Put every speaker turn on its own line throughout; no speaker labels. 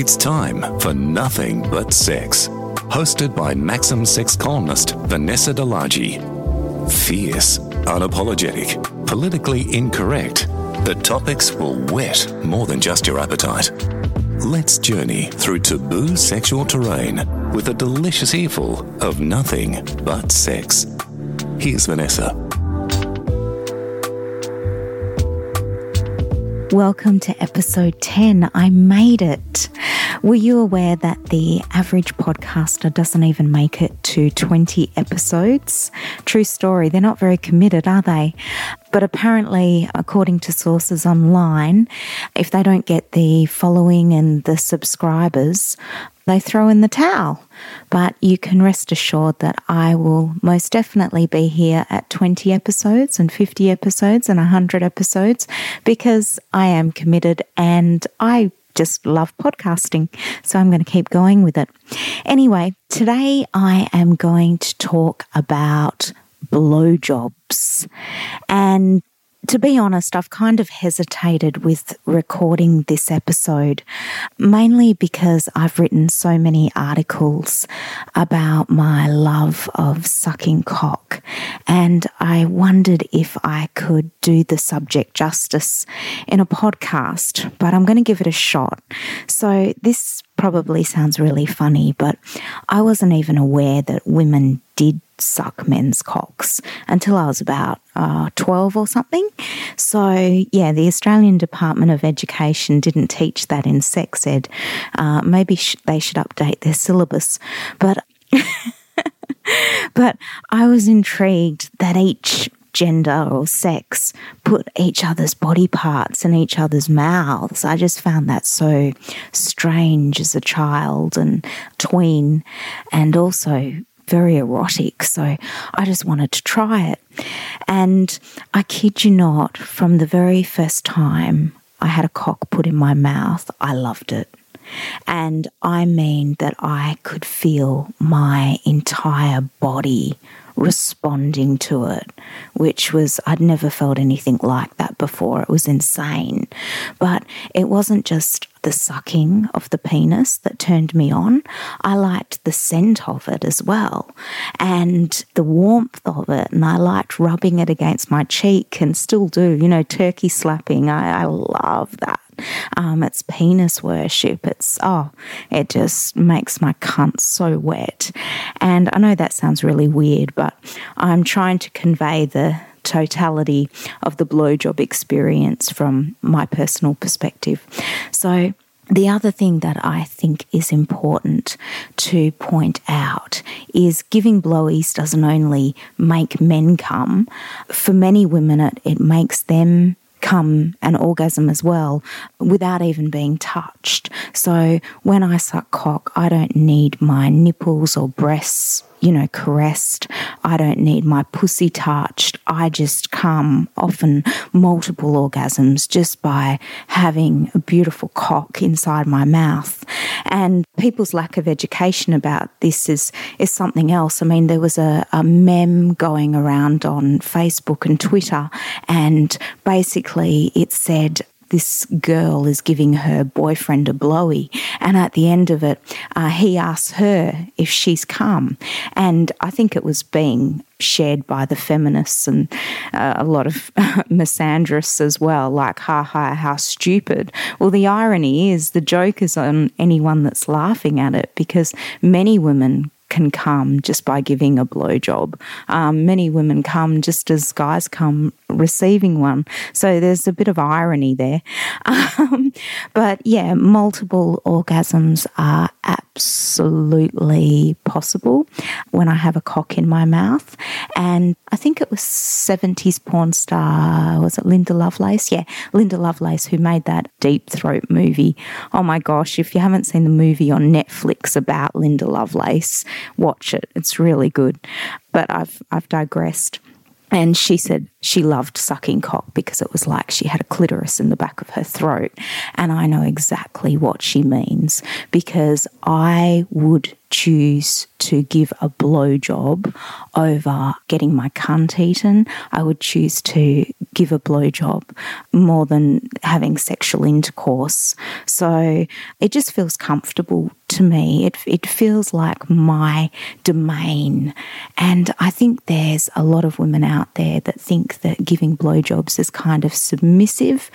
It's time for Nothing But Sex, hosted by Maxim sex columnist Vanessa de Largie. Fierce, unapologetic, politically incorrect, the topics will whet more than just your appetite. Let's journey through taboo sexual terrain with a delicious earful of nothing but sex. Here's Vanessa.
Welcome to episode 10. I made it. Were you aware that the average podcaster doesn't even make it to 20 episodes? True story. They're not very committed, are they? But apparently, according to sources online, if they don't get the following and the subscribers, they throw in the towel. But you can rest assured that I will most definitely be here at 20 episodes and 50 episodes and 100 episodes because I am committed and I just love podcasting. So I'm going to keep going with it. Anyway, today I am going to talk about blowjobs. And to be honest, I've kind of hesitated with recording this episode, mainly because I've written so many articles about my love of sucking cock. And I wondered if I could do the subject justice in a podcast, but I'm going to give it a shot. So, this probably sounds really funny, but I wasn't even aware that women did suck men's cocks until I was about uh, 12 or something. So, yeah, the Australian Department of Education didn't teach that in sex ed. Uh, maybe sh- they should update their syllabus. But, but I was intrigued that each gender or sex put each other's body parts in each other's mouths. I just found that so strange as a child and tween, and also very erotic. So I just wanted to try it. And I kid you not, from the very first time I had a cock put in my mouth, I loved it. And I mean that I could feel my entire body responding to it, which was, I'd never felt anything like that before. It was insane. But it wasn't just the sucking of the penis that turned me on. I liked the scent of it as well and the warmth of it. And I liked rubbing it against my cheek and still do, you know, turkey slapping. I, I love that. Um, it's penis worship. It's, oh, it just makes my cunt so wet. And I know that sounds really weird, but I'm trying to convey the totality of the blowjob experience from my personal perspective. So, the other thing that I think is important to point out is giving blowies doesn't only make men come, for many women, it, it makes them come an orgasm as well without even being touched. So when I suck cock, I don't need my nipples or breasts you know, caressed. I don't need my pussy touched. I just come often multiple orgasms just by having a beautiful cock inside my mouth. And people's lack of education about this is, is something else. I mean, there was a, a meme going around on Facebook and Twitter, and basically it said, this girl is giving her boyfriend a blowy. And at the end of it, uh, he asks her if she's come. And I think it was being shared by the feminists and uh, a lot of misandrists as well, like, ha ha, how stupid. Well, the irony is the joke is on anyone that's laughing at it because many women can come just by giving a blowjob. Um, many women come just as guys come receiving one. So there's a bit of irony there. Um, but yeah, multiple orgasms are absolutely possible when I have a cock in my mouth. And I think it was 70s porn star, was it Linda Lovelace? Yeah, Linda Lovelace, who made that Deep Throat movie. Oh my gosh, if you haven't seen the movie on Netflix about Linda Lovelace, watch it. It's really good. But I've I've digressed. And she said she loved sucking cock because it was like she had a clitoris in the back of her throat. And I know exactly what she means because I would choose to give a blowjob over getting my cunt eaten. I would choose to give a blowjob more than having sexual intercourse. So it just feels comfortable to me. It, it feels like my domain. And I think there's a lot of women out there that think that giving blowjobs is kind of submissive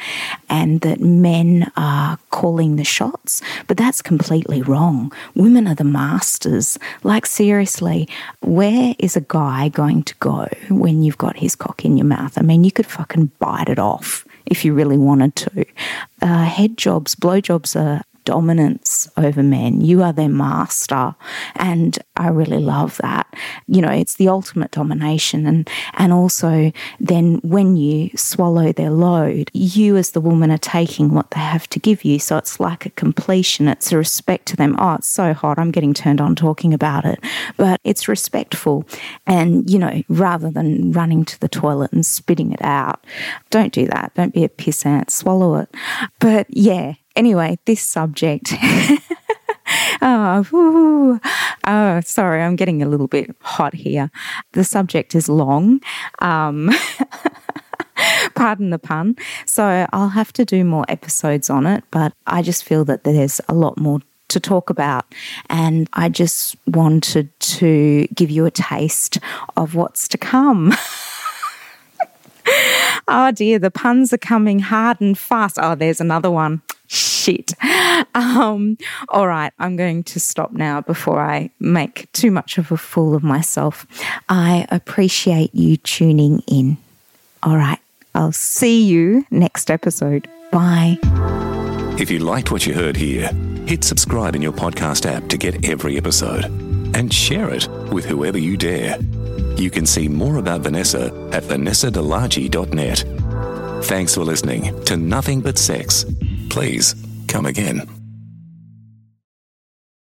and that men are calling the shots. But that's completely wrong. Women are the masters. Like, seriously, where is a guy going to go when you've got his cock in your mouth? I mean, you could fucking bite it off if you really wanted to. Uh, head jobs, blowjobs are dominance over men. You are their master. And I really love that. You know, it's the ultimate domination. And, and also, then when you swallow their load, you as the woman are taking what they have to give you. So it's like a completion. It's a respect to them. Oh, it's so hot. I'm getting turned on talking about it. But it's respectful. And, you know, rather than running to the toilet and spitting it out, don't do that. Don't be a pissant. Swallow it. But yeah, Anyway, this subject. oh, oh, sorry, I'm getting a little bit hot here. The subject is long. Um, pardon the pun. So I'll have to do more episodes on it, but I just feel that there's a lot more to talk about. And I just wanted to give you a taste of what's to come. oh dear, the puns are coming hard and fast. Oh, there's another one shit. Um, all right, I'm going to stop now before I make too much of a fool of myself. I appreciate you tuning in. All right, I'll see you next episode. Bye.
If you liked what you heard here, hit subscribe in your podcast app to get every episode and share it with whoever you dare. You can see more about Vanessa at vanessadelargie.net. Thanks for listening to Nothing But Sex. Please come again.